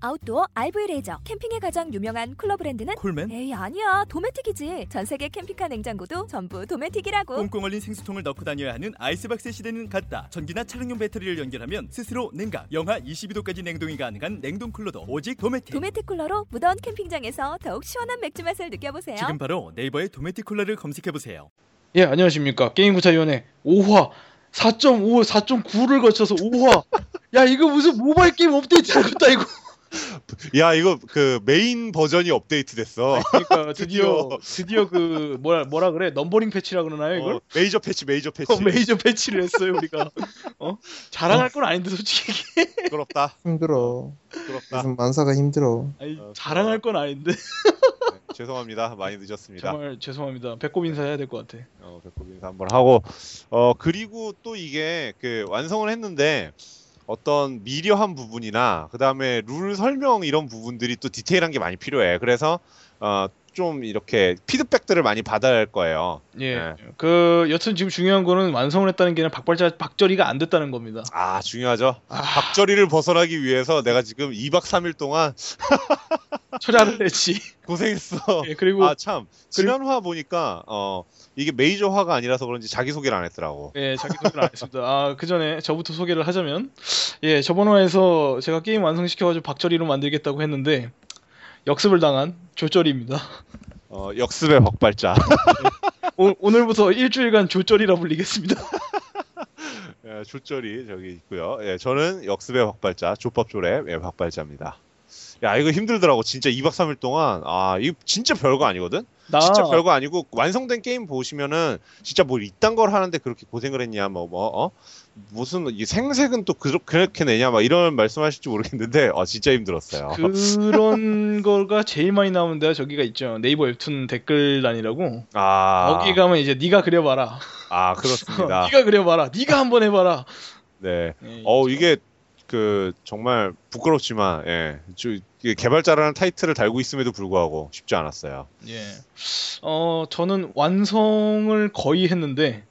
아웃도어 RV 레저 캠핑에 가장 유명한 쿨러 브랜드는 콜맨? 에이 아니야 도메틱이지 전 세계 캠핑카 냉장고도 전부 도메틱이라고 꽁꽁 얼린 생수통을 넣고 다녀야 하는 아이스박스 시대는 갔다. 전기나 차량용 배터리를 연결하면 스스로 냉각, 영하 22도까지 냉동이 가능한 냉동 쿨러도 오직 도메틱. 도메틱 쿨러로 무더운 캠핑장에서 더욱 시원한 맥주 맛을 느껴보세요 지금 바로 네이버에 도메틱 쿨러를 검색해 보세요. 예, 안녕하십니까. 게임구차위원회 5화 4.5, 4.9를 거쳐서 5화. 야, 이거 무슨 모바일 게임 업데이트 할 것도 아니고. 야 이거 그 메인 버전이 업데이트 됐어. 그러니까 드디어 드디어 그 뭐라 뭐라 그래? numbering patch라 그러나요, 이걸? 어, 메이저 패치 메이저 패치. 어, 메이저 패치를 했어요, 우리가. 어? 자랑할 건 아닌데 솔직히. 부끄럽다. 힘들어. 부끄럽다. 요즘 만사가 힘들어. 아니, 어, 자랑할 건 아닌데. 네, 죄송합니다. 많이 늦었습니다. 정말 죄송합니다. 배꼽 인사 해야 될 것 같아. 어, 배꼽 인사 한번 하고 어 그리고 또 이게 그 완성을 했는데 어떤 미려한 부분이나 그 다음에 룰 설명 이런 부분들이 또 디테일한 게 많이 필요해. 그래서 어 좀 이렇게 피드백들을 많이 받아야 할 거예요. 예. 네. 그 여튼 지금 중요한 거는 완성을 했다는 게 아니라 박발자 박절이가 안 됐다는 겁니다. 아 중요하죠. 아, 박절이를 벗어나기 위해서 내가 지금 2박 3일 동안 철야를 했지. 고생했어. 예, 그리고 아 참 지난 화 보니까 어 이게 메이저 화가 아니라서 그런지 자기 소개를 안 했더라고. 예, 자기 소개를 안 했습니다. 아, 그 전에 저부터 소개를 하자면, 예, 저번 화에서 제가 게임 완성시켜가지고 박절이로 만들겠다고 했는데, 역습을 당한 조절입니다. 어 역습의 벅발자. 오, 오늘부터 일주일간 조절이라 불리겠습니다. 예, 조절이 저기 있고요. 예, 저는 역습의 박발자, 조밥조랩 예, 박발자입니다. 야, 이거 힘들더라고. 진짜 2박 3일 동안. 아, 이거 진짜 별거 아니거든? 나, 진짜 별거 아니고, 완성된 게임 보시면은, 진짜 뭐 이딴 걸 하는데 그렇게 고생을 했냐, 뭐, 뭐, 어? 무슨, 이 생색은 또 그, 그렇게 내냐, 막 이런 말씀 하실지 모르겠는데, 어, 진짜 힘들었어요. 그런 거가 제일 많이 나오는 데가 저기가 있죠. 네이버 웹툰 댓글란이라고. 아, 거기 가면 이제 네가 그려 봐라. 아, 그렇습니다. 네가 그려 봐라. 네가 한번 해 봐라. 네. 예, 어 이게 그 정말 부끄럽지만 예, 저, 개발자라는 타이틀을 달고 있음에도 불구하고 쉽지 않았어요. 예. 어, 저는 완성을 거의 했는데,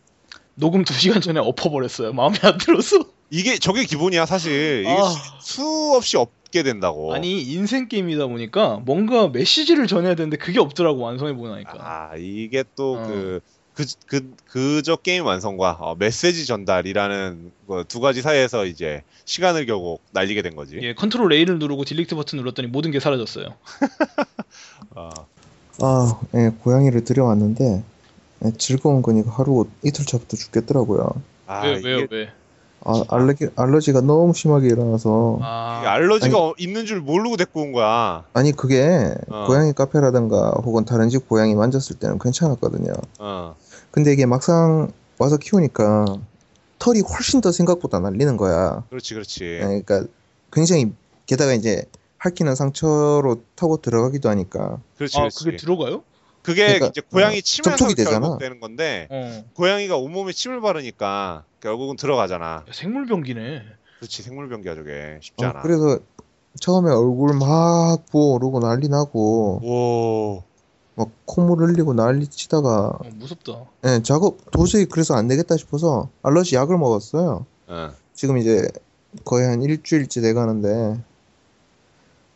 녹음 2시간 전에 엎어버렸어요. 마음에 안 들어서. 이게 저게 기본이야 사실 이게 아. 수 없이 없게 된다고. 아니 인생 게임이다 보니까 뭔가 메시지를 전해야 되는데 그게 없더라고 완성해 보고 나니까. 아 이게 또 어. 그 그, 그, 그저 게임 완성과 어, 메시지 전달이라는 그두 가지 사이에서 이제 시간을 결국 날리게 된 거지. 예, control A를 누르고 delete 버튼 눌렀더니 모든 게 사라졌어요. 어, 아, 예, 고양이를 들여왔는데 예, 즐거운 거니까 하루 이틀 차부터 죽겠더라고요. 아, 왜 이게 왜요 왜? 아, 알레기, 알러지가 너무 심하게 일어나서 이게 아, 알러지가 어- 있는 줄 모르고 데리고 온 거야. 아니 그게 어. 고양이 카페라든가 혹은 다른 집 고양이 만졌을 때는 괜찮았거든요. 어. 근데 이게 막상 와서 키우니까 털이 훨씬 더 생각보다 날리는 거야. 그렇지, 그렇지. 예, 그러니까 굉장히 게다가 이제 핥히는 상처로 타고 들어가기도 하니까 그렇지, 아 그렇지. 그게 들어가요? 그게 그러니까, 이제 고양이 어, 침에서 접촉이 되잖아. 결국 되는 건데 어 고양이가 온몸에 침을 바르니까 결국은 들어가잖아. 야, 생물병기네. 그렇지 생물병기야 저게 쉽지 어, 않아. 그래서 처음에 얼굴 막 부어오르고 난리 나고 오. 막 콧물 흘리고 난리 치다가 어, 무섭다. 예, 작업 도저히 그래서 안 되겠다 싶어서 알러지 약을 먹었어요. 어. 지금 이제 거의 한 일주일째 돼가는데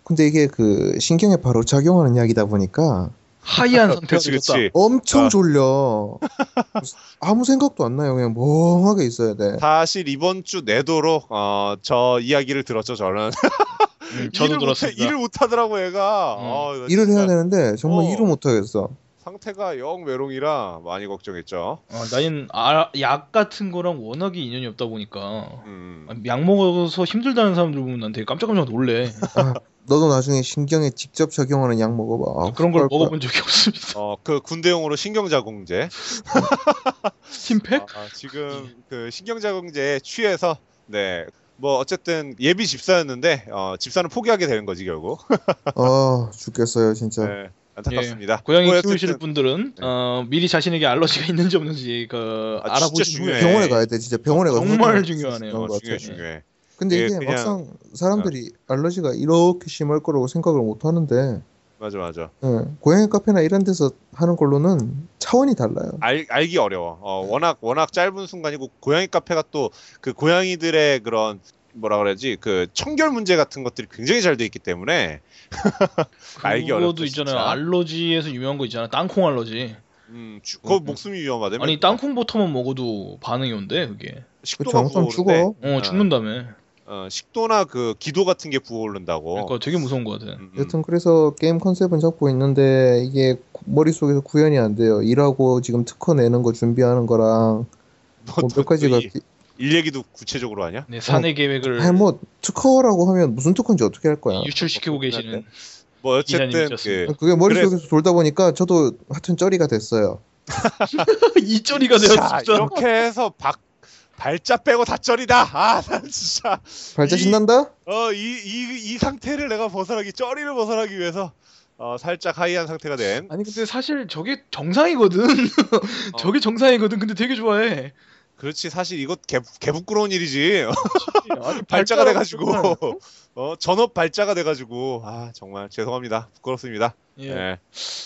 근데 이게 그 신경에 바로 작용하는 약이다 보니까 하이한 상태가 되었다. 그렇지. 엄청 아. 졸려. 아무 생각도 안 나요. 그냥 멍하게 있어야 돼. 사실 이번 주 내도록 어, 저 이야기를 들었죠 저는. 음, 저도 일을 들었습니다. 못해, 일을 못하더라고 얘가. 음. 어, 나 일을 진짜 해야 되는데 정말 어. 일을 못 하겠어. 상태가 영 메롱이라 많이 걱정했죠. 어, 나는 아, 약 같은 거랑 워낙에 인연이 없다 보니까 음. 아, 약 먹어서 힘들다는 사람들 보면 난 되게 깜짝깜짝 놀래. 아, 너도 나중에 신경에 직접 적용하는 약 먹어봐. 아, 그런 걸. 먹어본 적이 없습니다. 어, 그 군대용으로 신경자공제. 스팀팩? 아, 지금 그 신경자공제에 취해서 네. 뭐 어쨌든 예비 집사였는데 어, 집사는 포기하게 되는 거지 결국. 아 죽겠어요 진짜. 네. 안타깝습니다. 고양이 뭐 키우실 어쨌든 분들은 네. 어, 미리 자신에게 알러지가 있는지 없는지 그 아, 중요해. 병원에 가야 돼 진짜 병원에 가서 정말 중요하네요. 어, 것 중요해. 중요해. 근데 이게 이게 그냥- 막상 사람들이 알러지가 이렇게 심할 거라고 생각을 못 하는데 맞아 맞아. 예, 고양이 카페나 이런 데서 하는 걸로는 차원이 달라요. 알, 알기 어려워. 어, 워낙 워낙 짧은 순간이고 고양이 카페가 또 그 고양이들의 그런 뭐라 그래야지 그 청결 문제 같은 것들이 굉장히 잘 돼 있기 때문에 알기 그것도 어렵죠, 있잖아요. 진짜. 알러지에서 유명한 거 있잖아요. 땅콩 알러지. 음, 주, 그거 음, 음. 목숨이 위험하다면 아니 땅콩버터만 먹어도 반응이 온대 그게. 그 식도가 부어오르는데 죽어. 어 죽는다며. 어, 식도나 그 기도 같은 게 부어오른다고. 그러니까 되게 무서운 거 같아. 음, 음. 여튼 그래서 게임 컨셉은 잡고 있는데 이게 구- 머릿속에서 구현이 안 돼요. 일하고 지금 특허 내는 거 준비하는 거랑 뭐뭐몇 가지가 또 이- 일 얘기도 구체적으로 하냐? 네, 사내 계획을 아니 뭐 특허라고 하면 무슨 특허인지 어떻게 할 거야? 유출시키고 계시는 뭐 어쨌든. 그 그게 머릿속에서 돌다 보니까 저도 하여튼 쩌리가 됐어요. 이쩌리가 자, 되었습니다. 이렇게 해서 박 발자 빼고 다 쩔이다. 아, 난 진짜 발자 이- 신난다? 어, 이, 이, 이 상태를 내가 벗어나기, 쩌리를 벗어나기 위해서, 어, 살짝 하이한 상태가 된. 아니 근데 사실 저게 정상이거든. 어. 저게 정상이거든. 근데 되게 좋아해. 그렇지, 사실 이거 개, 개 부끄러운 일이지. 아니, 발자가 돼가지고. 어, 전업 발자가 돼가지고, 아, 정말 죄송합니다. 부끄럽습니다. 예. 네.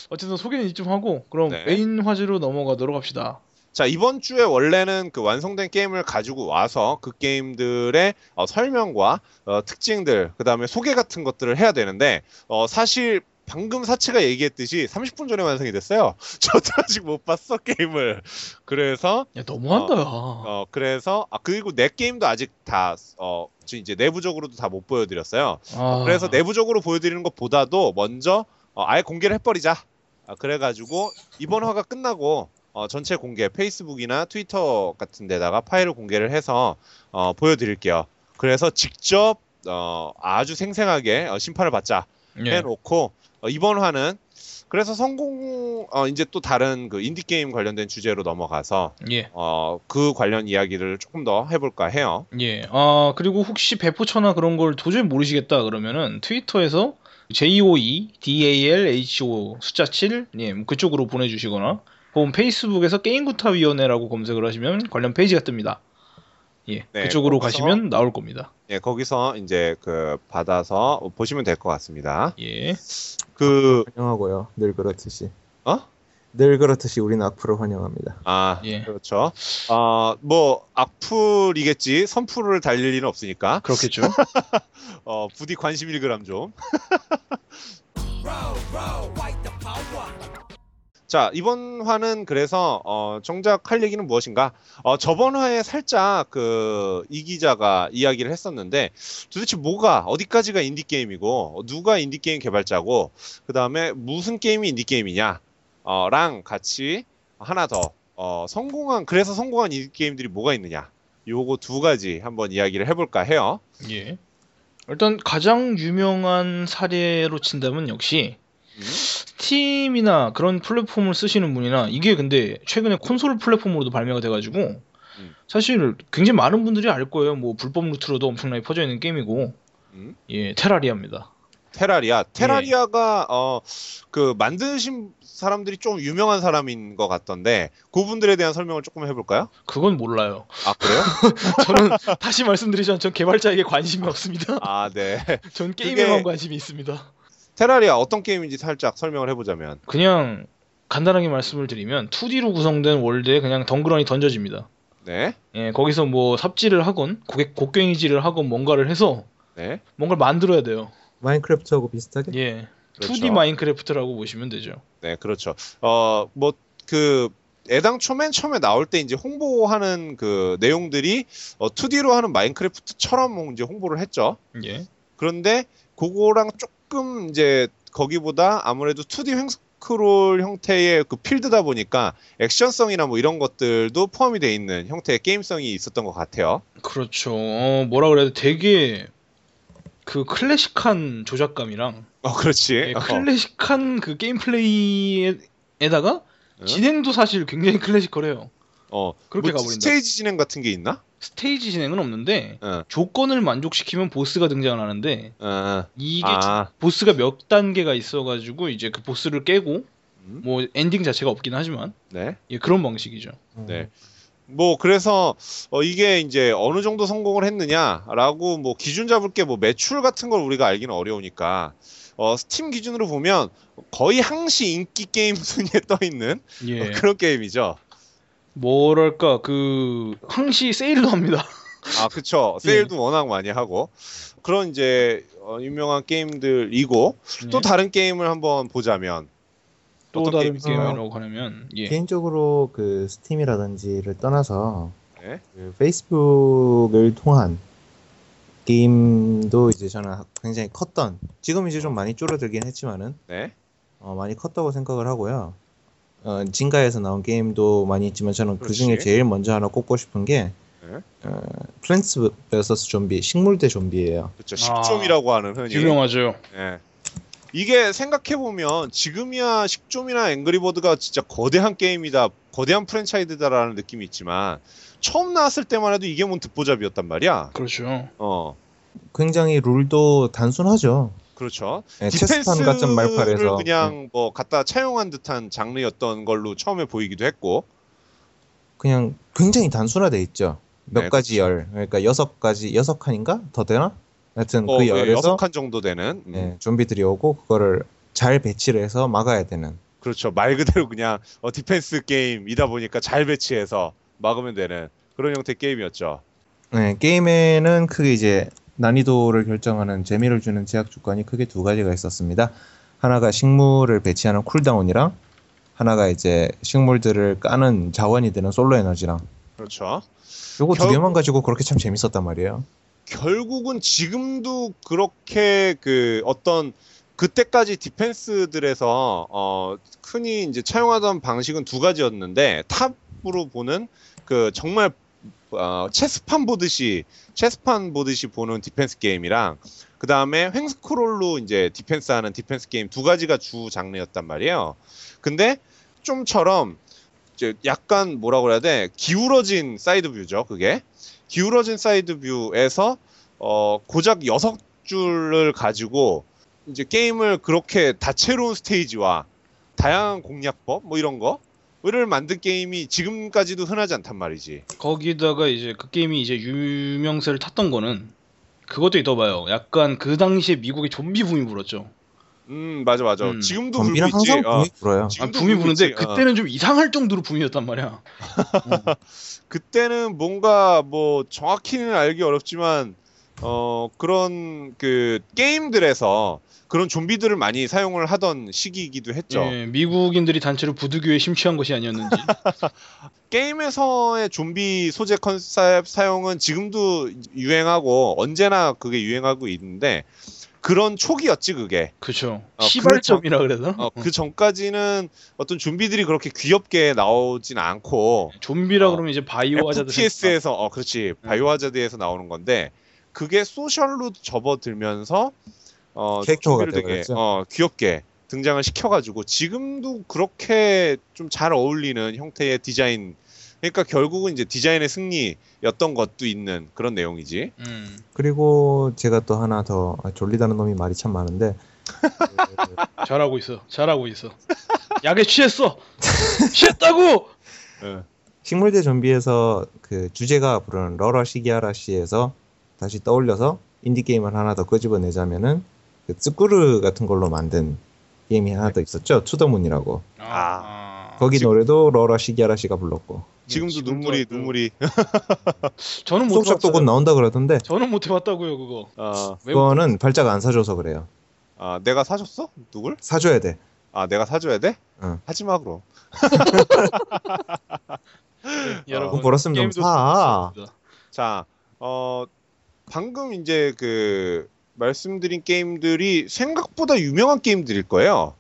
어쨌든 소개는 이쯤 하고 그럼 네. 메인 화제로 넘어가도록 합시다. 자, 이번 주에 원래는 그 완성된 게임을 가지고 와서 그 게임들의 어, 설명과 어, 특징들, 그 다음에 소개 같은 것들을 해야 되는데, 어, 사실 방금 사치가 얘기했듯이 30분 전에 완성이 됐어요. 저도 아직 못 봤어, 게임을. 그래서, 야 너무한다. 야. 어, 그래서, 아, 그리고 내 게임도 아직 다, 어, 저 이제 내부적으로도 다 못 보여드렸어요. 아, 그래서 내부적으로 보여드리는 것보다도 먼저 어, 아예 공개를 해버리자. 아, 그래가지고 이번 화가 끝나고 어, 전체 공개 페이스북이나 트위터 같은 데다가 파일을 공개를 해서 어, 보여드릴게요. 그래서 직접 어, 아주 생생하게 어, 심판을 받자 예. 해놓고 어, 이번 화는 그래서 성공 어, 이제 또 다른 그 인디 게임 관련된 주제로 넘어가서 예. 어, 그 관련 이야기를 조금 더 해볼까 해요. 예. 아, 그리고 혹시 배포처나 그런 걸 도저히 모르시겠다 그러면은 트위터에서 JOE DALHO 숫자 7 예, 뭐 그쪽으로 보내 주시거나 혹은 페이스북에서 게임구타위원회라고 검색을 하시면 관련 페이지가 뜹니다. 예. 네, 그쪽으로 거기서- 가시면 나올 겁니다. 예, 거기서 이제 그 받아서 보시면 될 것 같습니다. 예. 그 환영하고요. 늘 그렇듯이. 어? 늘 그렇듯이 우리는 악플을 환영합니다. 아, 예. 그렇죠. 어, 뭐 악플이겠지. 선풀을 달릴 일은 없으니까. 그렇겠죠. 어, 부디 관심 1g 좀. 자, 이번 화는 그래서 어, 정작 할 얘기는 무엇인가? 어, 저번 화에 살짝 그 이 기자가 이야기를 했었는데 도대체 뭐가 어디까지가 인디 게임이고 누가 인디 게임 개발자고 그 다음에 무슨 게임이 인디 게임이냐? 어, 랑 같이 하나 더 어, 성공한 그래서 성공한 인디 게임들이 뭐가 있느냐? 요거 두 가지 한번 이야기를 해볼까 해요. 예. 일단 가장 유명한 사례로 친다면 역시 음? 스팀이나 그런 플랫폼을 쓰시는 분이나 이게 근데 최근에 콘솔 플랫폼으로도 발매가 돼가지고 음. 사실 굉장히 많은 분들이 알 거예요. 뭐 불법 루트로도 엄청나게 퍼져 있는 게임이고 음? 예 테라리아입니다. 테라리아. 테라리아가 어그 만드신 사람들이 좀 유명한 사람인 것 같던데 그분들에 대한 설명을 조금 해볼까요? 그건 몰라요. 아 그래요? 저는 다시 말씀드리지만 전 개발자에게 관심이 없습니다. 아 네. 전 게임에만 그게- 관심이 있습니다. 테라리아 어떤 게임인지 살짝 설명을 해보자면 그냥 간단하게 말씀을 드리면 2D로 구성된 월드에 그냥 덩그러니 던져집니다. 네, 예, 거기서 뭐 삽질을 하건 고개, 곡괭이질을 하건 뭔가를 해서 네, 뭔가를 만들어야 돼요. 마인크래프트하고 비슷하게? 예. 그렇죠. 2D 마인크래프트라고 보시면 되죠. 네, 그렇죠. 어 뭐 그 애당초 맨 처음에 나올 때 이제 홍보하는 그 내용들이 어, 2D로 하는 마인크래프트처럼 뭐 이제 홍보를 했죠. 예. 그런데 그거랑 조금 이제 거기보다 아무래도 2D 횡스크롤 형태의 그 필드다 보니까 액션성이나 뭐 이런 것들도 포함이 돼 있는 형태의 게임성이 있었던 것 같아요. 그렇죠. 어, 뭐라 그래야 돼? 되게 그 클래식한 조작감이랑 어, 그렇지. 예, 어, 클래식한 그 게임 플레이에다가 응? 진행도 사실 굉장히 classical해요. 어, 그렇게 뭐 가버린다. 스테이지 진행 같은 게 있나? 스테이지 진행은 없는데 어, 조건을 만족시키면 보스가 등장을 하는데 어, 이게 아, 보스가 몇 단계가 있어가지고 이제 그 보스를 깨고 음, 뭐 엔딩 자체가 없긴 하지만 네. 예, 그런 방식이죠. 네. 뭐 그래서 어, 이게 이제 어느 정도 성공을 했느냐라고 뭐 기준 잡을 게 뭐 매출 같은 걸 우리가 알기는 어려우니까 어, 스팀 기준으로 보면 거의 항시 인기 게임 순위에 떠 있는 예. 어, 그런 게임이죠. 뭐랄까 그 항시 세일도 합니다. 아, 그쵸. 세일도 워낙 많이 하고 그런 이제 어, 유명한 게임들이고 또 예. 다른 게임을 한번 보자면 또 어떤 다른 게임 게임이라고 하면 예. 개인적으로 그 스팀이라든지를 떠나서 네. 그 페이스북을 통한 게임도 이제 저는 굉장히 컸던 지금 이제 좀 많이 줄어들긴 했지만은 네. 어, 많이 컸다고 생각을 하고요. 어, Zynga에서 나온 게임도 많이 있지만 저는 그 중에. 제일 먼저 하나 꼽고 싶은 게 네. 어, Plants vs Zombie 식물 대 좀비예요. 그렇죠. 식좀이라고 하는 흔히 유명하죠. 예. 이게 생각해 보면 지금이야 식좀이나 앵그리버드가 진짜 거대한 게임이다, 거대한 프랜차이즈다라는 느낌이 있지만 처음 나왔을 때만 해도 이게 뭔 듣보잡이었단 말이야. 그렇죠. 어, 굉장히 룰도 단순하죠. 그렇죠. 네, 체스판 같은 말팔에서 그냥 뭐 갖다 차용한 듯한 장르였던 걸로 처음에 보이기도 했고, 그냥 굉장히 단순화돼 있죠. 몇 네, 가지 열, 그러니까 여섯 가지 여섯 칸인가 더 되나? 하여튼 어, 그그 열에서 여섯 칸 정도 되는, 음, 네, 좀비들이 오고 그거를 잘 배치를 해서 막아야 되는. 그렇죠. 말 그대로 그냥 어, defense 게임이다 보니까 잘 배치해서 막으면 되는 그런 형태 의 게임이었죠. 네, 게임에는 크게 이제 난이도를 결정하는 재미를 주는 제약 조건이 크게 두 가지가 있었습니다. 하나가 식물을 배치하는 cooldown이랑 하나가 이제 식물들을 까는 자원이 되는 solar 에너지랑 그렇죠. 요거 두 결국- 개만 가지고 그렇게 참 재밌었단 말이에요. 결국은 지금도 그렇게 그 어떤 그때까지 defense들에서 어 흔히 이제 차용하던 방식은 두 가지였는데 top으로 보는 그 정말 어 체스판 보듯이 체스판 보듯이 보는 defense 게임이랑 그 다음에 횡스크롤로 이제 defense 하는 defense 게임 두 가지가 주 장르였단 말이에요. 근데 좀처럼 이제 약간 뭐라고 그래야 돼 기울어진 side view죠. 그게 기울어진 side view에서 어 고작 여섯 줄을 가지고 이제 게임을 그렇게 다채로운 스테이지와 다양한 공략법 뭐 이런 거 를 만든 게임이 지금까지도 흔하지 않단 말이지. 거기다가 이제 그 게임이 이제 유명세를 탔던 거는 그것도 있어봐요. 약간 그 당시에 미국에 좀비 붐이 불었죠. 음 맞아 맞아. 음. 지금도 불고 좀비는 있지. 항상 어, 붐이 불어요. 아, 붐이 불고 부는데 있지. 어. 그때는 좀 이상할 정도로 붐이었단 말이야. 어. 그때는 뭔가 뭐 정확히는 알기 어렵지만 어 그런 그 게임들에서 그런 좀비들을 많이 사용을 하던 시기이기도 했죠. 예, 미국인들이 단체로 부두교에 심취한 것이 아니었는지. 게임에서의 좀비 소재 컨셉 사용은 지금도 유행하고 언제나 그게 유행하고 있는데 그런 초기였지 그게. 그쵸. 어, 시발점이라 그래서. 어, 그 전까지는 어떤 좀비들이 그렇게 귀엽게 나오진 않고 좀비라 어, 그러면 이제 바이오 하자드. FPS에서 어 그렇지 음. 바이오 하자드에서 나오는 건데 그게 소셜로 접어들면서 어 캐릭터가 좀비를 되게. 어 귀엽게 등장을 시켜가지고 지금도 그렇게 좀 잘 어울리는 형태의 디자인 그러니까 결국은 이제 디자인의 승리였던 것도 있는 그런 내용이지 음. 그리고 제가 또 하나 더 아, 졸리다는 놈이 말이 참 많은데 그, 잘하고 있어. 잘하고 있어. 약에 취했어. 취했다고. 예. 식물 대 좀비에서 그 주제가 부르는 로라 시기하라 씨에서 다시 떠올려서 인디 게임을 하나 더 끄집어내자면은 그 쯔꾸르 같은 걸로 만든 게임이 하나 더 있었죠. To the Moon이라고. 아. 거기 지금- 노래도 로라 시기하라 씨가 불렀고. 지금도 지금도 눈물이 그- 눈물이 저는 못 속작도 곧 해봤어요. 나온다 그러던데 저는 못 해봤다고요 그거. 어, 왜 그거는 발자가 안 사줘서 그래요. 아 내가 사줬어 누굴 사줘야 돼. 아 내가 사줘야 돼 응. 하지 마 그럼 네, 여러분 돈 벌었으면 좀 사. 자, 어, 방금 이제 그 말씀드린 게임들이 생각보다 유명한 게임들일 거예요.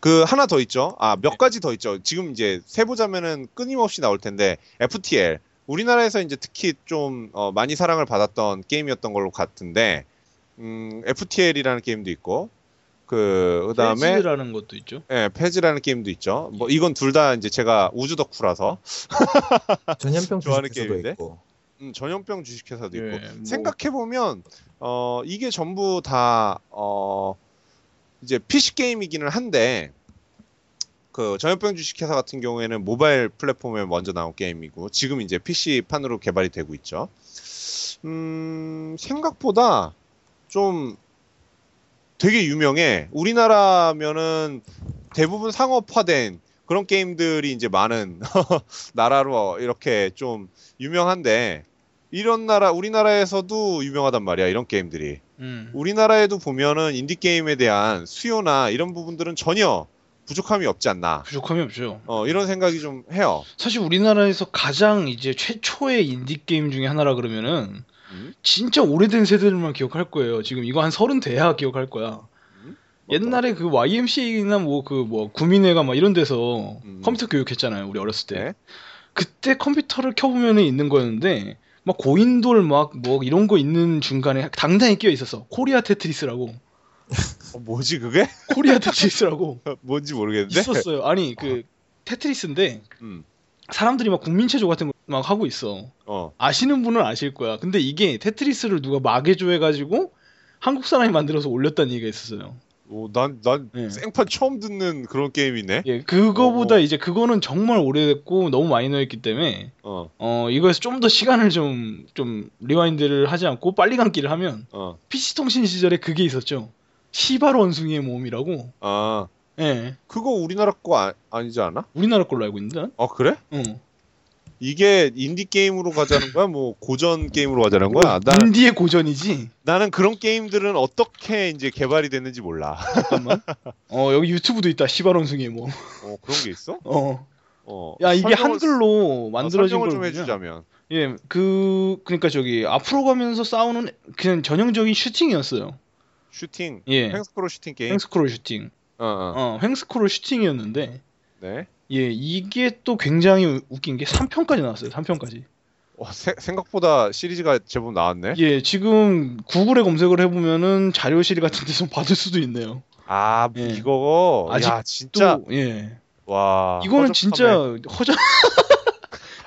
그 하나 더 있죠. 아, 몇 가지 더 있죠. 지금 이제 세보자면은 끊임없이 나올 텐데 FTL. 우리나라에서 이제 특히 좀 어, 많이 사랑을 받았던 게임이었던 걸로 같은데 음, FTL이라는 게임도 있고 그 그다음에 페이지라는 것도 있죠. 예, 페즈라는 게임도 있죠. 뭐 이건 둘 다 이제 제가 우주 덕후라서 전염병 좋아하는 게임인데? 있고. 음, 전염병 주식회사도 있고 예, 뭐- 생각해 보면 어 이게 전부 다 어 이제 PC 게임이기는 한데 그 전염병 주식회사 같은 경우에는 모바일 플랫폼에 먼저 나온 게임이고 지금 이제 PC 판으로 개발이 되고 있죠. 음 생각보다 좀 되게 유명해. 우리나라면은 대부분 상업화된 그런 게임들이 이제 많은 나라로 이렇게 좀 유명한데 이런 나라 우리나라에서도 유명하단 말이야 이런 게임들이 음. 우리나라에도 보면은 인디 게임에 대한 수요나 이런 부분들은 전혀 부족함이 없지 않나 부족함이 없죠. 어 이런 생각이 좀 해요 사실 우리나라에서 가장 이제 최초의 인디 게임 중에 하나라 그러면은 음? 진짜 오래된 세대들만 기억할 거예요. 지금 이거 한 서른 돼야 기억할 거야. 음? 옛날에 그 YMCA나 뭐그 뭐 구민회가 막 이런 데서 음. 컴퓨터 교육했잖아요. 우리 어렸을 때. 네. 그때 컴퓨터를 켜보면은 있는 거였는데 막 고인돌 막 뭐 이런 거 있는 중간에 당당히 끼어 있었어. 코리아 테트리스라고. 어, 뭐지 그게 코리아 테트리스라고 뭔지 모르겠는데 있었어요. 아니 그 테트리스인데 음. 사람들이 막 국민체조 같은 거 막 하고 있어. 어 아시는 분은 아실 거야. 근데 이게 테트리스를 누가 마개조 해가지고 한국 사람이 만들어서 올렸다는 얘기가 있었어요. 난, 난 예. 생판 처음 듣는 그런 게임이네. 예, 그거보다 어. 이제 그거는 정말 오래됐고 너무 마이너했기 때문에 어, 어 이거에서 좀 더 시간을 좀 좀 rewind를 하지 않고 빨리 감기를 하면 어. PC 통신 시절에 그게 있었죠. 시발 원숭이의 몸이라고. 아, 예, 그거 우리나라 거 아, 아니지 않아? 우리나라 걸로 알고 있는데. 난? 어, 그래? 어. 이게 인디 게임으로 가자는 거야? 뭐 고전 게임으로 가자는 거야? 나, 인디의 고전이지. 나는 그런 게임들은 어떻게 이제 개발이 됐는지 몰라. 잠깐만. 어 여기 유튜브도 있다. 원숭이의 몸. 어, 그런 게 있어? 어. 어. 야 이게 설명을- 한글로 어, 만들어진 설명을 걸좀 해주자면. 예, 그 그러니까 저기 앞으로 가면서 싸우는 그냥 전형적인 슈팅이었어요. 슈팅, 예, 횡스크롤 슈팅 게임. 횡스크롤 슈팅. 어, 어. 어, 횡스크롤 슈팅이었는데 네. 예, 이게 또 굉장히 우- 웃긴 게 3편까지 나왔어요. 3편까지. 어, 세- 생각보다 시리즈가 제법 나왔네. 예, 지금 구글에 검색을 해보면은 자료실 같은 데서 받을 수도 있네요. 아, 예. 이거, 야, 아직도 진짜, 예, 와. 이거는 허접함에 진짜 허접.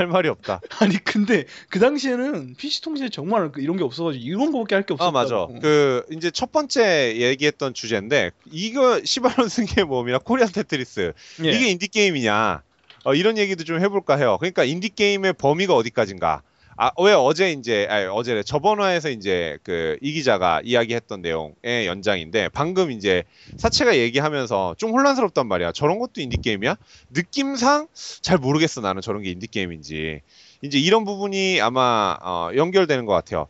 할 말이 없다. 아니 근데 그 당시에는 PC 통신에 정말 그 이런 게 없어가지고 이런 거밖에 할 게 없었다고. 아 맞아. 그 이제 첫 번째 얘기했던 주제인데 이거 시바론 승의 몸이나 코리안 테트리스 예. 이게 인디 게임이냐? 어, 이런 얘기도 좀 해볼까 해요. 그러니까 인디 게임의 범위가 어디까지인가? 아 왜 어제 이제 아니, 어제래 저번 화에서 이제 그 이 기자가 이야기했던 내용의 연장인데 방금 이제 사채가 얘기하면서 좀 혼란스럽단 말이야. 저런 것도 인디 게임이야? 느낌상 잘 모르겠어 나는 저런 게 인디 게임인지. 이제 이런 부분이 아마 어, 연결되는 것 같아요.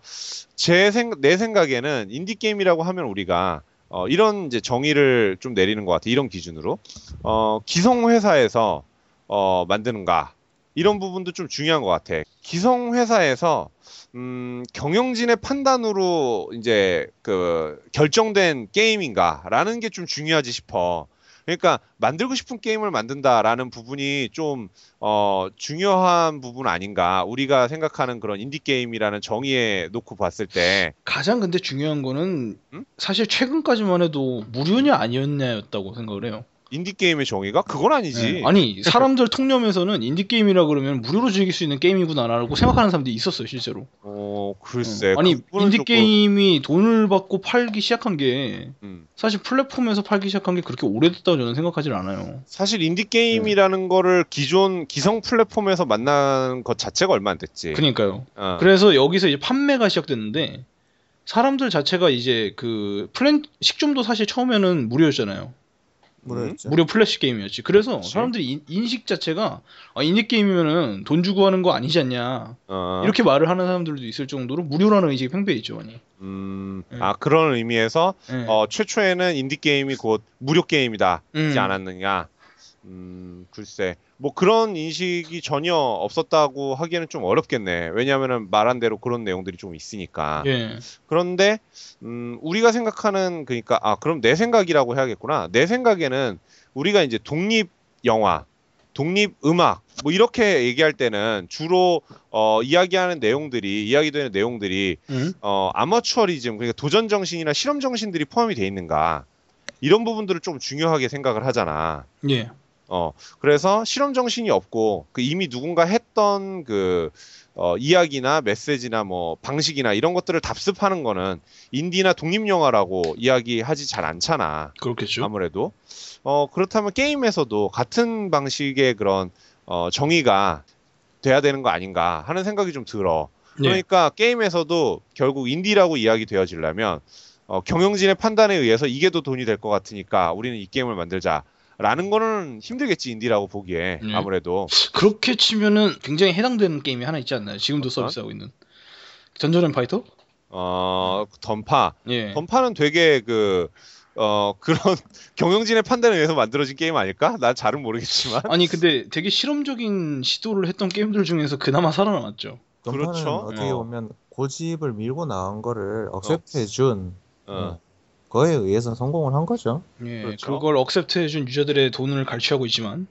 제 생, 내 생각에는 인디 게임이라고 하면 우리가 어, 이런 이제 정의를 좀 내리는 것 같아. 이런 기준으로 어, 기성 회사에서 어, 만드는가 이런 부분도 좀 중요한 것 같아. 기성 회사에서 음, 경영진의 판단으로 이제 그 결정된 게임인가라는 게 좀 중요하지 싶어. 그러니까 만들고 싶은 게임을 만든다라는 부분이 좀 어, 중요한 부분 아닌가. 우리가 생각하는 그런 인디 게임이라는 정의에 놓고 봤을 때 가장 근데 중요한 거는 음? 사실 최근까지만 해도 무료냐 아니었냐였다고 생각을 해요. 인디 게임의 정의가 그건 아니지. 예. 아니 사람들 통념에서는 인디 게임이라 그러면 무료로 즐길 수 있는 게임이구나라고 생각하는 사람들이 있었어요 실제로. 어, 글쎄. 어. 아니 인디 조금, 게임이 돈을 받고 팔기 시작한 게 음. 사실 플랫폼에서 팔기 시작한 게 그렇게 오래됐다고 저는 생각하진 않아요. 사실 인디 게임이라는 거를 기존 기성 플랫폼에서 만난 것 자체가 얼마 안 됐지. 그러니까요. 어. 그래서 여기서 이제 판매가 시작됐는데 사람들 자체가 이제 그 플랜 식좀도 사실 처음에는 무료였잖아요. 뭐였죠? 무료 플래시 게임이었지. 그래서 그치. 사람들이 인, 인식 자체가 아, 인디 게임이면은 돈 주고 하는 거 아니지 않냐 어. 이렇게 말을 하는 사람들도 있을 정도로 무료라는 의식이 팽배해 있죠, 많이. 음, 예. 아 그런 의미에서 예. 어, 최초에는 인디 게임이 곧 무료 게임이다지 음. 않았느냐. 음, 글쎄. 뭐 그런 인식이 전혀 없었다고 하기에는 좀 어렵겠네. 왜냐하면은 말한 대로 그런 내용들이 좀 있으니까. 예. 그런데 음, 우리가 생각하는 그러니까 아 그럼 내 생각이라고 해야겠구나. 내 생각에는 우리가 이제 독립 영화, 독립 음악 뭐 이렇게 얘기할 때는 주로 어, 이야기하는 내용들이 이야기되는 내용들이 음? 어, 아마추어리즘 그러니까 도전 정신이나 실험 정신들이 포함이 돼 있는가? 이런 부분들을 좀 중요하게 생각을 하잖아. 예. 어, 그래서 실험 정신이 없고 그 이미 누군가 했던 그 어, 이야기나 메시지나 뭐 방식이나 이런 것들을 답습하는 거는 인디나 독립 영화라고 이야기하지 잘 않잖아. 그렇겠죠. 아무래도 어 그렇다면 게임에서도 같은 방식의 그런 어 정의가 돼야 되는 거 아닌가 하는 생각이 좀 들어. 예. 그러니까 게임에서도 결국 인디라고 이야기 되어지려면 어, 경영진의 판단에 의해서 이게 더 돈이 될 것 같으니까 우리는 이 게임을 만들자 라는 거는 힘들겠지 인디라고 보기에 네. 아무래도 그렇게 치면은 굉장히 해당되는 게임이 하나 있지 않나요? 지금도 어떤? 서비스하고 있는 던전 앤 파이터? 어 던파 예. 던파는 되게 그 어, 그런 경영진의 판단에 의해서 만들어진 게임 아닐까? 난 잘은 모르겠지만. 아니 근데 되게 실험적인 시도를 했던 게임들 중에서 그나마 살아남았죠. 그렇죠. 어떻게 어. 보면 고집을 밀고 나온 거를 억셉트해준 어. 거에 의해서 성공을 한 거죠. 예, 그렇죠. 그걸 억셉트해준 유저들의 돈을 갈취하고 있지만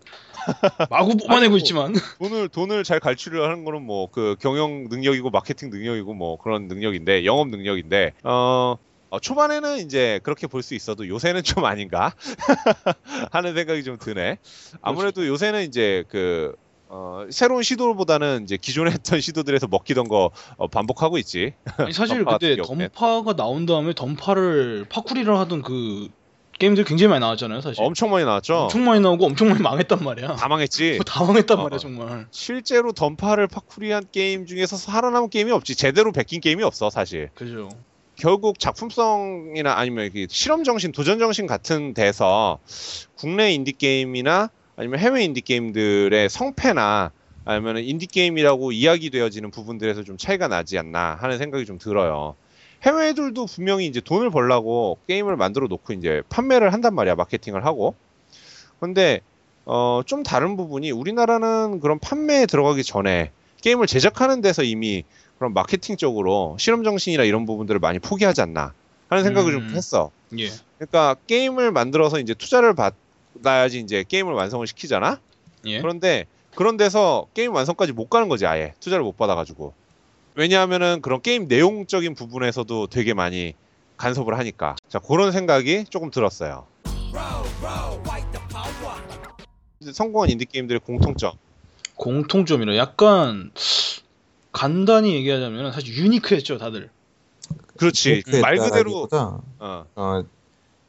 마구 뽑아내고 아이고. 있지만 돈을 돈을 잘 갈취를 하는 거는 뭐 그 경영 능력이고 마케팅 능력이고 뭐 그런 능력인데 영업 능력인데 어, 어, 초반에는 이제 그렇게 볼 수 있어도 요새는 좀 아닌가 하는 생각이 좀 드네. 아무래도 요새는 이제 그 어, 새로운 시도보다는 이제 기존에 했던 시도들에서 먹히던 거 어, 반복하고 있지. 아니, 사실 던파 그때. 던파가 나온 다음에 던파를 파쿠리를 하던 그 게임들 굉장히 많이 나왔잖아요, 사실. 엄청 많이 나왔죠. 엄청 많이 나오고 엄청 많이 망했단 말이야. 다 망했지. 다 망했단 어, 말이야, 어. 정말. 실제로 던파를 파쿠리한 게임 중에서 살아남은 게임이 없지. 제대로 베낀 게임이 없어, 사실. 그죠. 결국 작품성이나 아니면 이렇게 실험 정신, 도전 정신 같은 데서 국내 인디 게임이나 아니면 해외 인디 게임들의 성패나 아니면 인디 게임이라고 이야기되어지는 부분들에서 좀 차이가 나지 않나 하는 생각이 좀 들어요. 해외 애들도 분명히 이제 돈을 벌라고 게임을 만들어 놓고 이제 판매를 한단 말이야, 마케팅을 하고. 근데 어, 좀 다른 부분이 우리나라는 그런 판매에 들어가기 전에 게임을 제작하는 데서 이미 그런 마케팅적으로 실험 정신이나 이런 부분들을 많이 포기하지 않나 하는 생각을 음. 좀 했어. 예. 그러니까 게임을 만들어서 이제 투자를 받 아야지 이제 게임을 완성을 시키잖아. 예. 그런데 그런 데서 게임 완성까지 못 가는 거지 아예 투자를 못 받아가지고. 왜냐하면은 그런 게임 내용적인 부분에서도 되게 많이 간섭을 하니까. 자 그런 생각이 조금 들었어요. 성공한 인디 게임들의 공통점. 공통점이라 약간 간단히 얘기하자면 사실 유니크했죠, 다들. 그렇지 말 그대로 어, 어,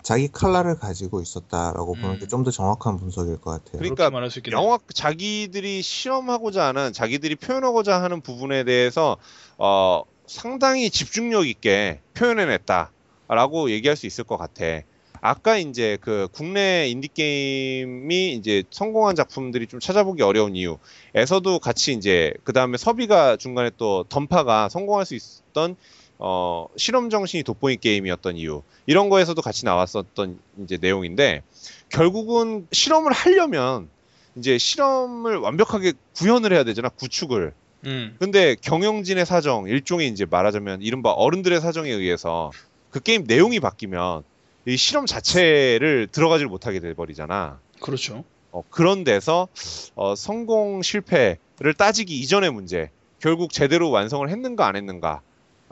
자기 칼라를 가지고 있었다라고 보는 게 음. 좀더 정확한 분석일 것 같아요. 그러니까 말할 수 있겠네요. 영화 자기들이 실험하고자 하는 자기들이 표현하고자 하는 부분에 대해서 어, 상당히 집중력 있게 표현해냈다라고 얘기할 수 있을 것 같아. 아까 이제 그 국내 인디 게임이 이제 성공한 작품들이 좀 찾아보기 어려운 이유에서도 같이 이제 그 다음에 섭이가 중간에 또 던파가 성공할 수 있었던 어, 실험 정신이 돋보인 게임이었던 이유 이런 거에서도 같이 나왔었던 이제 내용인데 결국은 실험을 하려면 이제 실험을 완벽하게 구현을 해야 되잖아 구축을 음. 근데 경영진의 사정 일종의 이제 말하자면 이른바 어른들의 사정에 의해서 그 게임 내용이 바뀌면 이 실험 자체를 들어가지를 못하게 돼버리잖아 그렇죠. 어, 그런 데서 어, 성공 실패를 따지기 이전의 문제 결국 제대로 완성을 했는가 안 했는가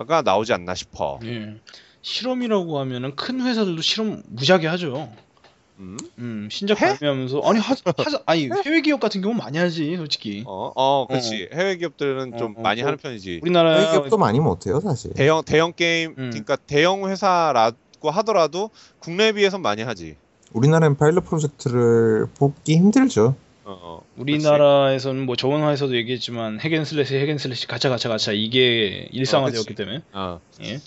가 나오지 않나 싶어 예. 실험이라고 하면은 큰 회사들도 실험 무지하게 하죠. 음? 음, 신작 해? 발매하면서 아니 하, 하자 아니 해외 기업 같은 경우 는 많이 하지 솔직히. 어, 어, 그렇지. 해외 기업들은 좀 어, 어, 많이 뭐, 하는 편이지. 우리나라 기업도 많이 못해요, 사실. 대형 대형 게임, 음. 그러니까 대형 회사라고 하더라도 국내에 비해선 많이 하지. 우리나라는 파일럿 프로젝트를 뽑기 힘들죠. 어, 어. 우리나라에서는 뭐 저번화에서도 얘기했지만 핵앤슬래시 핵앤슬래시 가차 가차 가차 이게 일상화되었기 그치. 때문에 어. 예.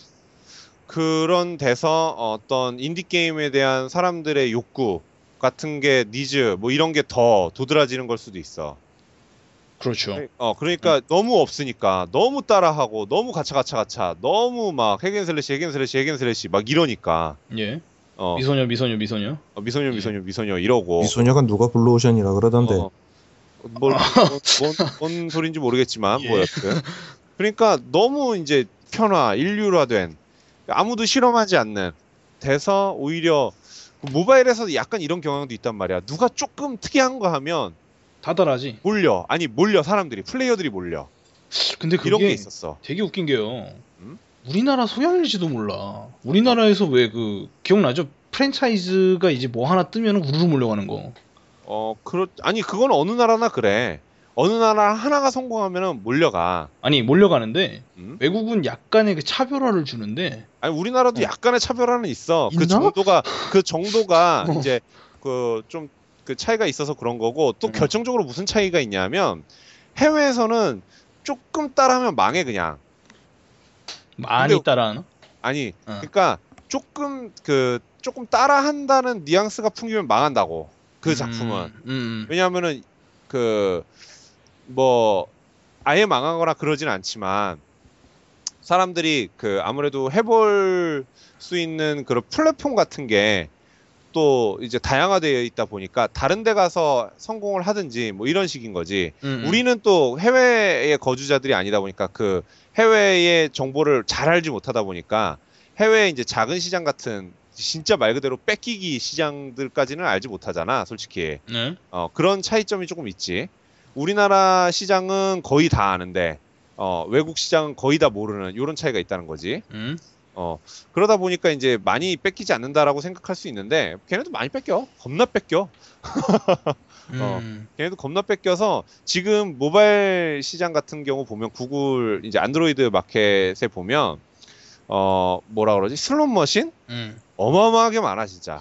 그런 데서 어떤 인디 게임에 대한 사람들의 욕구 같은 게 니즈 뭐 이런 게 더 도드라지는 걸 수도 있어. 그렇죠. 어, 그러니까 너무 없으니까 너무 따라하고 너무 가차 가차 가차 너무 막 핵앤슬래시 핵앤슬래시 핵앤슬래시 막 이러니까 예. 어, 미소녀 미소녀 미소녀. 어, 미소녀 예. 미소녀 미소녀 이러고 미소녀가 누가 블루오션이라 그러던데. 어, 뭘, 뭔, 뭔 소린지 모르겠지만 예. 뭐 여튼 그러니까 너무 이제 편화 일률화된 아무도 실험하지 않는 돼서 오히려 그 모바일에서 약간 이런 경향도 있단 말이야 누가 조금 특이한 거 하면 다달하지. 몰려 아니 몰려 사람들이 플레이어들이 몰려 근데 그게 이런 게 있었어 되게 웃긴 게요. 음? 우리나라 소양일지도 몰라. 우리나라에서 왜 그 기억나죠? 프랜차이즈가 이제 뭐 하나 뜨면 우르르 몰려가는 거. 어, 그렇 아니 그건 어느 나라나 그래. 어느 나라 하나가 성공하면은 몰려가. 아니 몰려가는데 음? 외국은 약간의 그 차별화를 주는데 아니 우리나라도 어. 약간의 차별화는 있어. 그 있나? 정도가 그 정도가 어. 이제 그좀그 차이가 있어서 그런 거고 또 음. 결정적으로 무슨 차이가 있냐면 해외에서는 조금 따라하면 망해 그냥. 많이 근데- 따라하나? 아니 어. 그러니까 조금 그 조금 따라한다는 뉘앙스가 풍기면 망한다고 그 작품은. 음, 음, 왜냐하면은 그 뭐 아예 망하거나 그러진 않지만 사람들이 그 아무래도 해볼 수 있는 그런 플랫폼 같은 게 또 이제 다양화되어 있다 보니까 다른 데 가서 성공을 하든지 뭐 이런 식인 거지. 음, 음. 우리는 또 해외의 거주자들이 아니다 보니까 그 해외의 정보를 잘 알지 못하다 보니까 해외 이제 작은 시장 같은 진짜 말 그대로 뺏기기 시장들까지는 알지 못하잖아, 솔직히. 네. 어, 그런 차이점이 조금 있지. 우리나라 시장은 거의 다 아는데, 어, 외국 시장은 거의 다 모르는 이런 차이가 있다는 거지. 음. 어, 그러다 보니까 이제 많이 뺏기지 않는다라고 생각할 수 있는데, 걔네도 많이 뺏겨. 겁나 뺏겨. 어. 음. 걔네도 겁나 뺏겨서 지금 모바일 시장 같은 경우 보면 구글 이제 안드로이드 마켓에 보면 어 뭐라 그러지 슬롯 머신 음. 어마어마하게 많아 진짜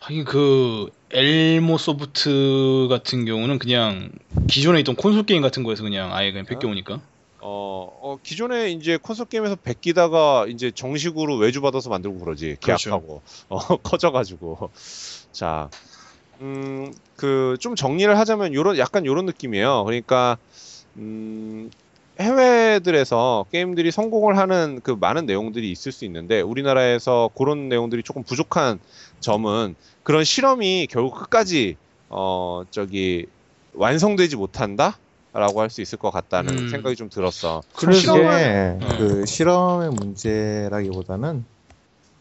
하긴 그 엘모 소프트 같은 경우는 그냥 기존에 있던 콘솔 게임 같은 거에서 그냥 아예 그냥 뺏겨오니까. 어, 어, 기존에 이제 콘솔 게임에서 베끼다가 이제 정식으로 외주 받아서 만들고 그러지 그렇죠. 계약하고 어, 커져가지고 자, 음, 그 좀 정리를 하자면 요런 약간 요런 느낌이에요. 그러니까 음, 해외들에서 게임들이 성공을 하는 그 많은 내용들이 있을 수 있는데 우리나라에서 그런 내용들이 조금 부족한 점은 그런 실험이 결국 끝까지 어 저기 완성되지 못한다. 라고 할 수 있을 것 같다는 음. 생각이 좀 들었어. 그래서 음. 그 실험의 문제라기보다는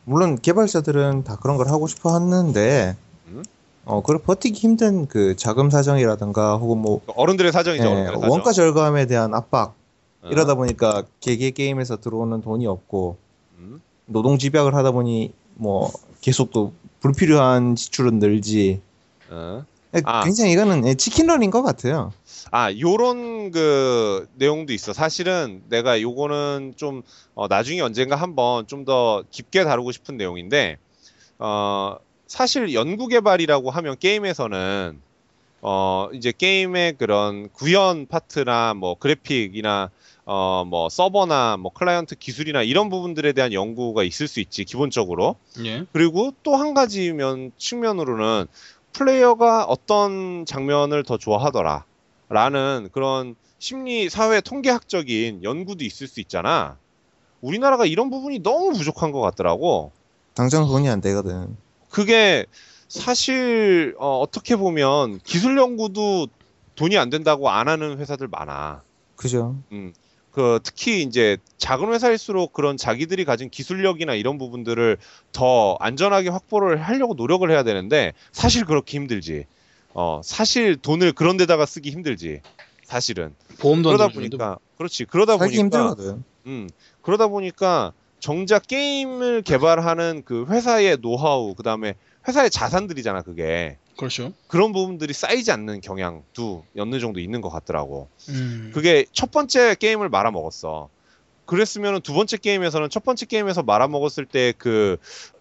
물론 개발자들은 다 그런 걸 하고 싶어 했는데 음? 어 그걸 버티기 힘든 그 자금 사정이라든가 혹은 뭐 어른들의 사정이죠. 예, 어른들의 사정. 원가 절감에 대한 압박 어. 이러다 보니까 개개 게임에서 들어오는 돈이 없고 음. 노동 집약을 하다 보니 뭐 계속 또 불필요한 지출은 늘지 어. 예, 아. 굉장히 이거는 예, 치킨런인 것 같아요. 아, 요런 그 내용도 있어. 사실은 내가 요거는 좀 어, 나중에 언젠가 한번 좀 더 깊게 다루고 싶은 내용인데 어, 사실 연구 개발이라고 하면 게임에서는 어, 이제 게임의 그런 구현 파트나 뭐 그래픽이나 어, 뭐 서버나 뭐 클라이언트 기술이나 이런 부분들에 대한 연구가 있을 수 있지 기본적으로. 예. 그리고 또 한 가지 면 측면으로는 플레이어가 어떤 장면을 더 좋아하더라 라는 그런 심리 사회 통계학적인 연구도 있을 수 있잖아. 우리나라가 이런 부분이 너무 부족한 것 같더라고. 당장 돈이 안 되거든. 그게 사실 어, 어떻게 보면 기술 연구도 돈이 안 된다고 안 하는 회사들 많아. 그죠? 음, 그 특히 이제 작은 회사일수록 그런 자기들이 가진 기술력이나 이런 부분들을 더 안전하게 확보를 하려고 노력을 해야 되는데 사실 그렇게 힘들지. 어, 사실 돈을 그런 데다가 쓰기 힘들지. 사실은. 보험도 안 그러다 보니까 그렇지. 그러다 보니까 힘들거든. 음, 그러다 보니까 정작 게임을 개발하는 그 회사의 노하우, 그다음에 회사의 자산들이잖아, 그게. 그렇죠. 그런 부분들이 쌓이지 않는 경향도 어느 정도 있는 것 같더라고. 음. 그게 첫 번째 게임을 말아먹었어. 그랬으면 두 번째 게임에서는 첫 번째 게임에서 말아먹었을 때 그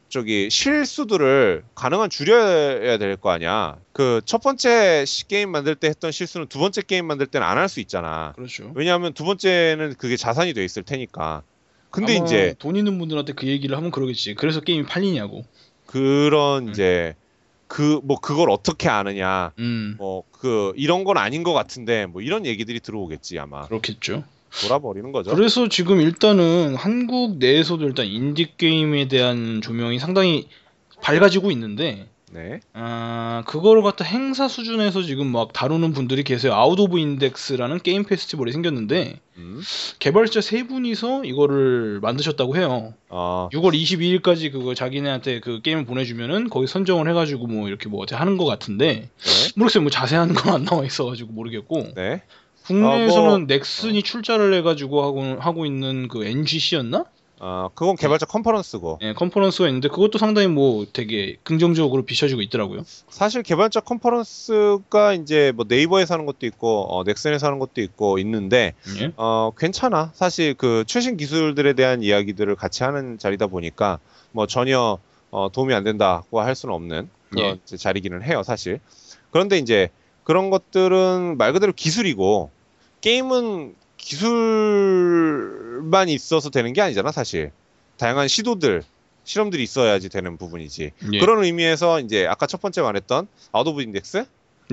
저기 실수들을 가능한 줄여야 될 거 아니야. 그 첫 번째 시- 게임 만들 때 했던 실수는 두 번째 게임 만들 때는 안 할 수 있잖아. 그렇죠. 왜냐하면 두 번째는 그게 자산이 돼 있을 테니까. 근데 이제 돈 있는 분들한테 그 얘기를 하면 그러겠지. 그래서 게임이 팔리냐고. 그런 음. 이제 그 뭐 그걸 어떻게 아느냐. 음. 뭐그 이런 건 아닌 것 같은데 뭐 이런 얘기들이 들어오겠지 아마 그렇겠죠. 돌아버리는 거죠. 그래서 지금 일단은 한국 내에서도 일단 인디 게임에 대한 조명이 상당히 밝아지고 있는데 네. 아 그거를 갖다 행사 수준에서 지금 막 다루는 분들이 계세요. Out of Index라는 게임 페스티벌이 생겼는데 음. 개발자 세 분이서 이거를 만드셨다고 해요. 어, 6월 22일까지 그거 자기네한테 그 게임을 보내주면은 거기 선정을 해가지고 뭐 이렇게 뭐 어떻게 하는 것 같은데 네. 모르겠어요. 뭐 자세한 건 안 나와 있어가지고 모르겠고 네. 국내에서는 어, 뭐- 넥슨이 출자를 해가지고 하고 하고 있는 그 NGC였나? 어, 그건 개발자 컨퍼런스고 예, 컨퍼런스가 있는데 그것도 상당히 뭐 되게 긍정적으로 비춰지고 있더라고요. 사실 개발자 컨퍼런스가 이제 뭐 네이버에서 하는 것도 있고 어, 넥슨에서 하는 것도 있고 있는데 예. 어, 괜찮아. 사실 그 최신 기술들에 대한 이야기들을 같이 하는 자리다 보니까 뭐 전혀 어, 도움이 안 된다고 할 수는 없는 그런 예. 자리기는 해요, 사실. 그런데 이제 그런 것들은 말 그대로 기술이고 게임은 기술만 있어서 되는 게 아니잖아, 사실. 다양한 시도들, 실험들이 있어야지 되는 부분이지. 예. 그런 의미에서 이제 아까 첫 번째 말했던 Out of Index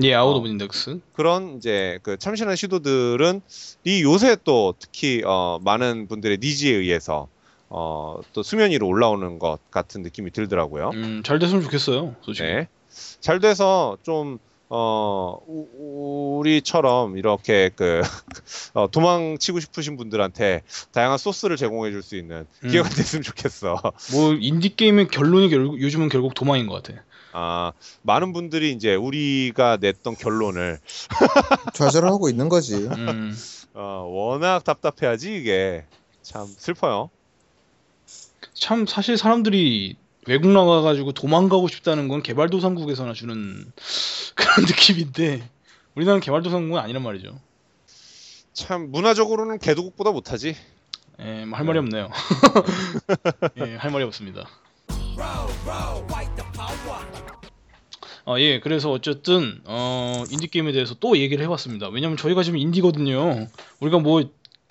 예, 아웃 어. of Index. 그런 이제 그 참신한 시도들은 이 요새 또 특히 어 많은 분들의 needs에 의해서 어 또 수면 위로 올라오는 것 같은 느낌이 들더라고요. 음, 잘 됐으면 좋겠어요. 솔직히. 네. 잘 돼서 좀 어, 우- 우리처럼 이렇게 그 어, 도망치고 싶으신 분들한테 다양한 소스를 제공해 줄 수 있는 음. 기회가 됐으면 좋겠어. 뭐 인디 게임의 결론이 결국 요즘은 결국 도망인 것 같아. 아, 많은 분들이 이제 우리가 냈던 결론을 좌절하고 있는 거지. 음, 어, 워낙 답답해하지 이게 참 슬퍼요. 참 사실 사람들이 외국 나가가지고 도망가고 싶다는 건 개발도상국에서나 주는 그런 느낌인데 우리나라는 개발도상국은 아니란 말이죠. 참 문화적으로는 개도국보다 못하지. 예, 뭐 할 말이 없네요. 예, 할 말이 없습니다. 아, 예, 그래서 어쨌든 어, 인디 게임에 대해서 또 얘기를 해봤습니다. 왜냐면 저희가 지금 인디거든요. 우리가 뭐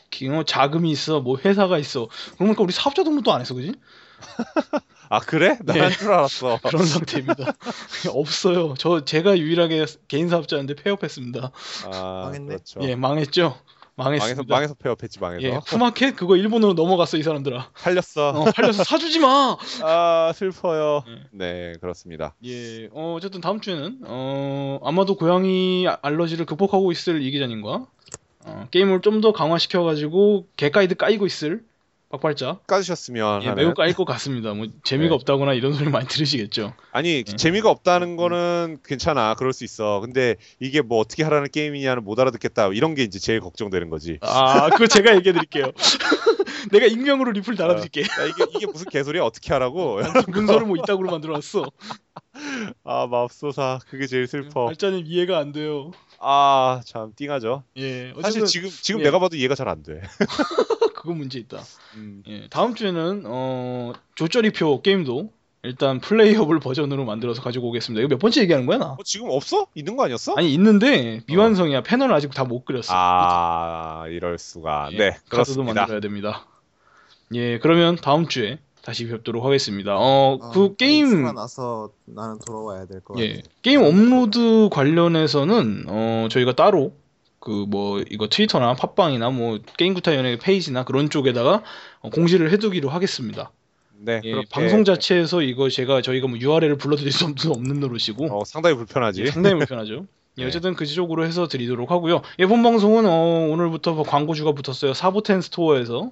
기- 어, 자금이 있어, 뭐 회사가 있어. 그러니까 우리 사업자 등록도 안 했어, 그지? 아 그래? 예. 난줄 알았어. 그런 상태입니다. 없어요. 저 제가 유일하게 개인 사업자인데 폐업했습니다. 아, 망했네. 그렇죠. 예, 망했죠. 망했습니다. 망해서 망해서 폐업했지 망해서. 예, 푸마켓 그거 일본으로 넘어갔어 이 사람들아. 팔렸어. 어, 팔려서 사주지 마. 아 슬퍼요. 예. 네 그렇습니다. 예, 어, 어쨌든 다음 주에는 어, 아마도 고양이 알러지를 극복하고 있을 이 기자님과 어, 게임을 좀 더 강화시켜가지고 개가이드 까이고 있을 박발자 까주셨으면 예, 하는. 매우 까일 것 같습니다. 뭐 재미가 네. 없다거나 이런 소리 많이 들으시겠죠. 아니 예. 재미가 없다는 거는 괜찮아. 그럴 수 있어. 근데 이게 뭐 어떻게 하라는 게임이냐는 못 알아듣겠다. 이런 게 이제 제일 걱정되는 거지. 아, 그거 제가 얘기해 드릴게요. 내가 익명으로 리플 달아드릴게. 야, 이게 이게 무슨 개소리야? 어떻게 하라고? 문서를 뭐 이따구로 만들어놨어. 아 맙소사. 그게 제일 슬퍼. 발자님 이해가 안 돼요. 아 참 띵하죠. 예, 어쨌든 사실 지금 지금 예. 내가 봐도 이해가 잘 안 돼. 그거 문제 있다. 음. 예, 다음 주에는 어, 조쩌리표 게임도 일단 playable 버전으로 만들어서 가지고 오겠습니다. 이거 몇 번째 얘기하는 거야 나? 어, 지금 없어? 있는 거 아니었어? 아니 있는데 미완성이야. 패널 아직 다 못 그렸어. 아 이럴 수가. 예, 네 카드도 그렇습니다. 만들어야 됩니다. 예, 그러면 다음 주에 다시 뵙도록 하겠습니다. 어, 그 게임 나서 나는 돌아와야 될것 예, 게임 업로드 관련해서는 어, 저희가 따로 그 뭐 이거 트위터나 팟빵이나 뭐 게임구타연의 페이지나 그런 쪽에다가 어, 공지를 해두기로 하겠습니다. 네 예, 방송 자체에서 이거 제가 저희가 뭐 URL을 불러드릴 수 없- 없는 노릇이고 어, 상당히 불편하지. 예, 상당히 불편하죠. 예, 네. 어쨌든 그 지적으로 해서 드리도록 하고요. 예, 본 방송은 어, 오늘부터 뭐 광고주가 붙었어요. 사보텐 스토어에서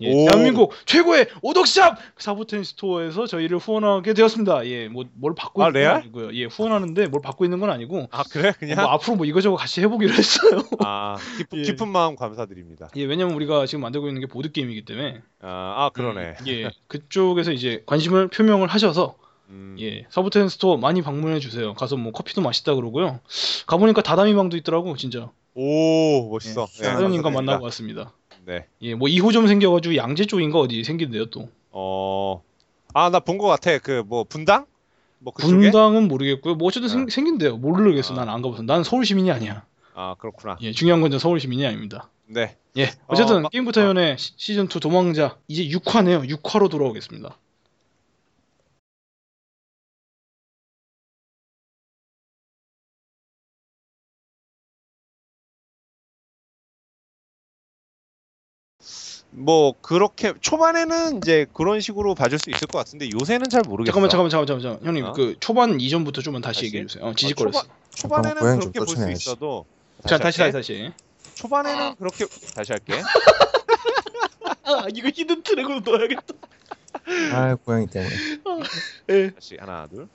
예, 오. 대한민국 최고의 오덕샵 사보텐 스토어에서 저희를 후원하게 되었습니다. 예, 뭐 뭘 받고 아, 있는 레알? 아니고요. 예, 후원하는데 뭘 받고 있는 건 아니고 아 그래 어, 그냥 뭐 앞으로 뭐 이거저거 같이 해보기로 했어요. 아 깊은, 예. 깊은 마음 감사드립니다. 예, 왜냐면 우리가 지금 만들고 있는 게 보드 게임이기 때문에 아, 아 그러네. 음, 예, 그쪽에서 이제 관심을 표명을 하셔서 음, 예, 사보텐 스토어 많이 방문해 주세요. 가서 뭐 커피도 맛있다 그러고요. 가 보니까 다다미 방도 있더라고, 진짜. 오 멋있어. 예, 네, 사장님과 감사드립니다. 만나고 왔습니다. 네. 예, 뭐 2호 점 생겨가지고 양재 쪽인가 어디 생긴대요 또. 어. 아 나본거 같아. 그 뭐 분당? 뭐 그쪽에? 분당은 모르겠고요. 뭐 어쨌든 생, 아. 생긴대요. 모르겠어. 아. 난안 가봐서. 난 서울 시민이 아니야. 아 그렇구나. 예, 중요한 건 서울 시민이 아닙니다. 네. 예, 어쨌든 어, 마- 게임부터연의 시즌 2 도망자 이제 6화네요. 6화로 돌아오겠습니다. 뭐 그렇게 초반에는 이제 그런 식으로 봐줄 수 있을 것 같은데 요새는 잘 모르겠어. 잠깐만, 잠깐만, 잠깐만, 잠깐만. 형님 어? 그 초반 이전부터 좀만 다시, 다시? 얘기해 주세요. 어, 지직거렸어. 초반- 초반에는 그렇게 볼 수. 있어도. 자, 다시. 다시, 다시. 초반에는 그렇게 다시 할게. 아, 이거 hidden track으로 넣어야겠다. 아 고양이 때문에. 예. 다시 하나 둘.